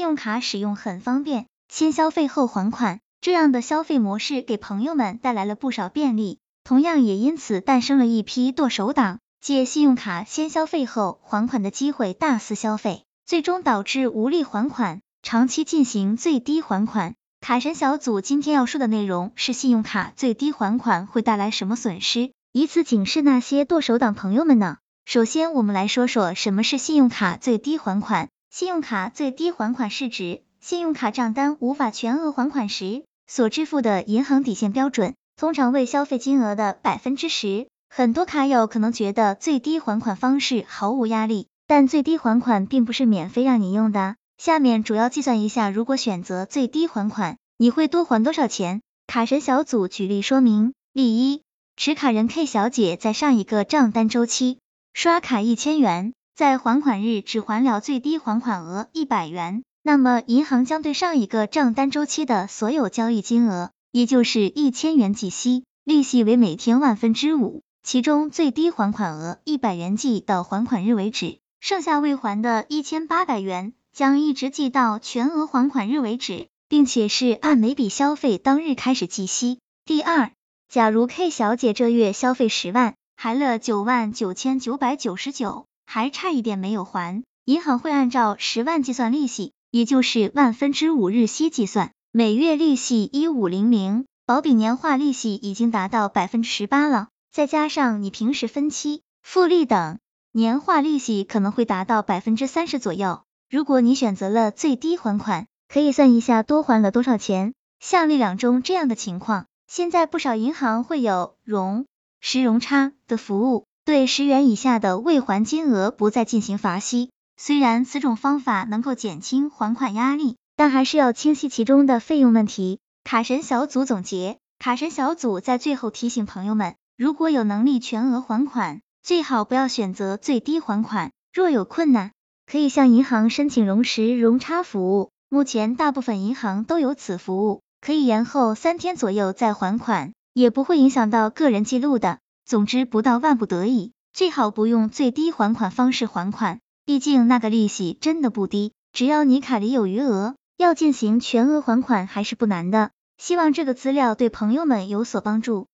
信用卡使用很方便，先消费后还款，这样的消费模式给朋友们带来了不少便利，同样也因此诞生了一批剁手党，借信用卡先消费后还款的机会大肆消费，最终导致无力还款，长期进行最低还款。卡神小组今天要说的内容是信用卡最低还款会带来什么损失，以此警示那些剁手党朋友们呢。首先，我们来说说什么是信用卡最低还款。信用卡最低还款是指信用卡账单无法全额还款时所支付的银行底线标准，通常为消费金额的百分之十。很多卡友可能觉得最低还款方式毫无压力，但最低还款并不是免费让你用的。下面主要计算一下，如果选择最低还款，你会多还多少钱？卡神小组举例说明：例一，持卡人 K 小姐在上一个账单周期刷卡一千元，在还款日只还了最低还款额一百元，那么银行将对上一个账单周期的所有交易金额，也就是一千元计息，利息为每天万分之五，其中最低还款额一百元计到还款日为止，剩下未还的一千八百元。将一直记到全额还款日为止，并且是按每笔消费当日开始计息。第二，假如 K 小姐这月消费十万，还了九万九千九百九十九，还差一点没有还，银行会按照十万计算利息，也就是万分之五日息计算，每月利息一五零零，保比年化利息已经达到百分之十八了，再加上你平时分期、复利等，年化利息可能会达到百分之三十左右。如果你选择了最低还款，可以算一下多还了多少钱。像例两中这样的情况，现在不少银行会有融十融差的服务，对十元以下的未还金额不再进行罚息。虽然此种方法能够减轻还款压力，但还是要清晰其中的费用问题。卡神小组总结，卡神小组在最后提醒朋友们，如果有能力全额还款，最好不要选择最低还款。若有困难，可以向银行申请融实融差服务，目前大部分银行都有此服务，可以延后三天左右再还款，也不会影响到个人记录的。总之，不到万不得已，最好不用最低还款方式还款，毕竟那个利息真的不低。只要你卡里有余额，要进行全额还款还是不难的。希望这个资料对朋友们有所帮助。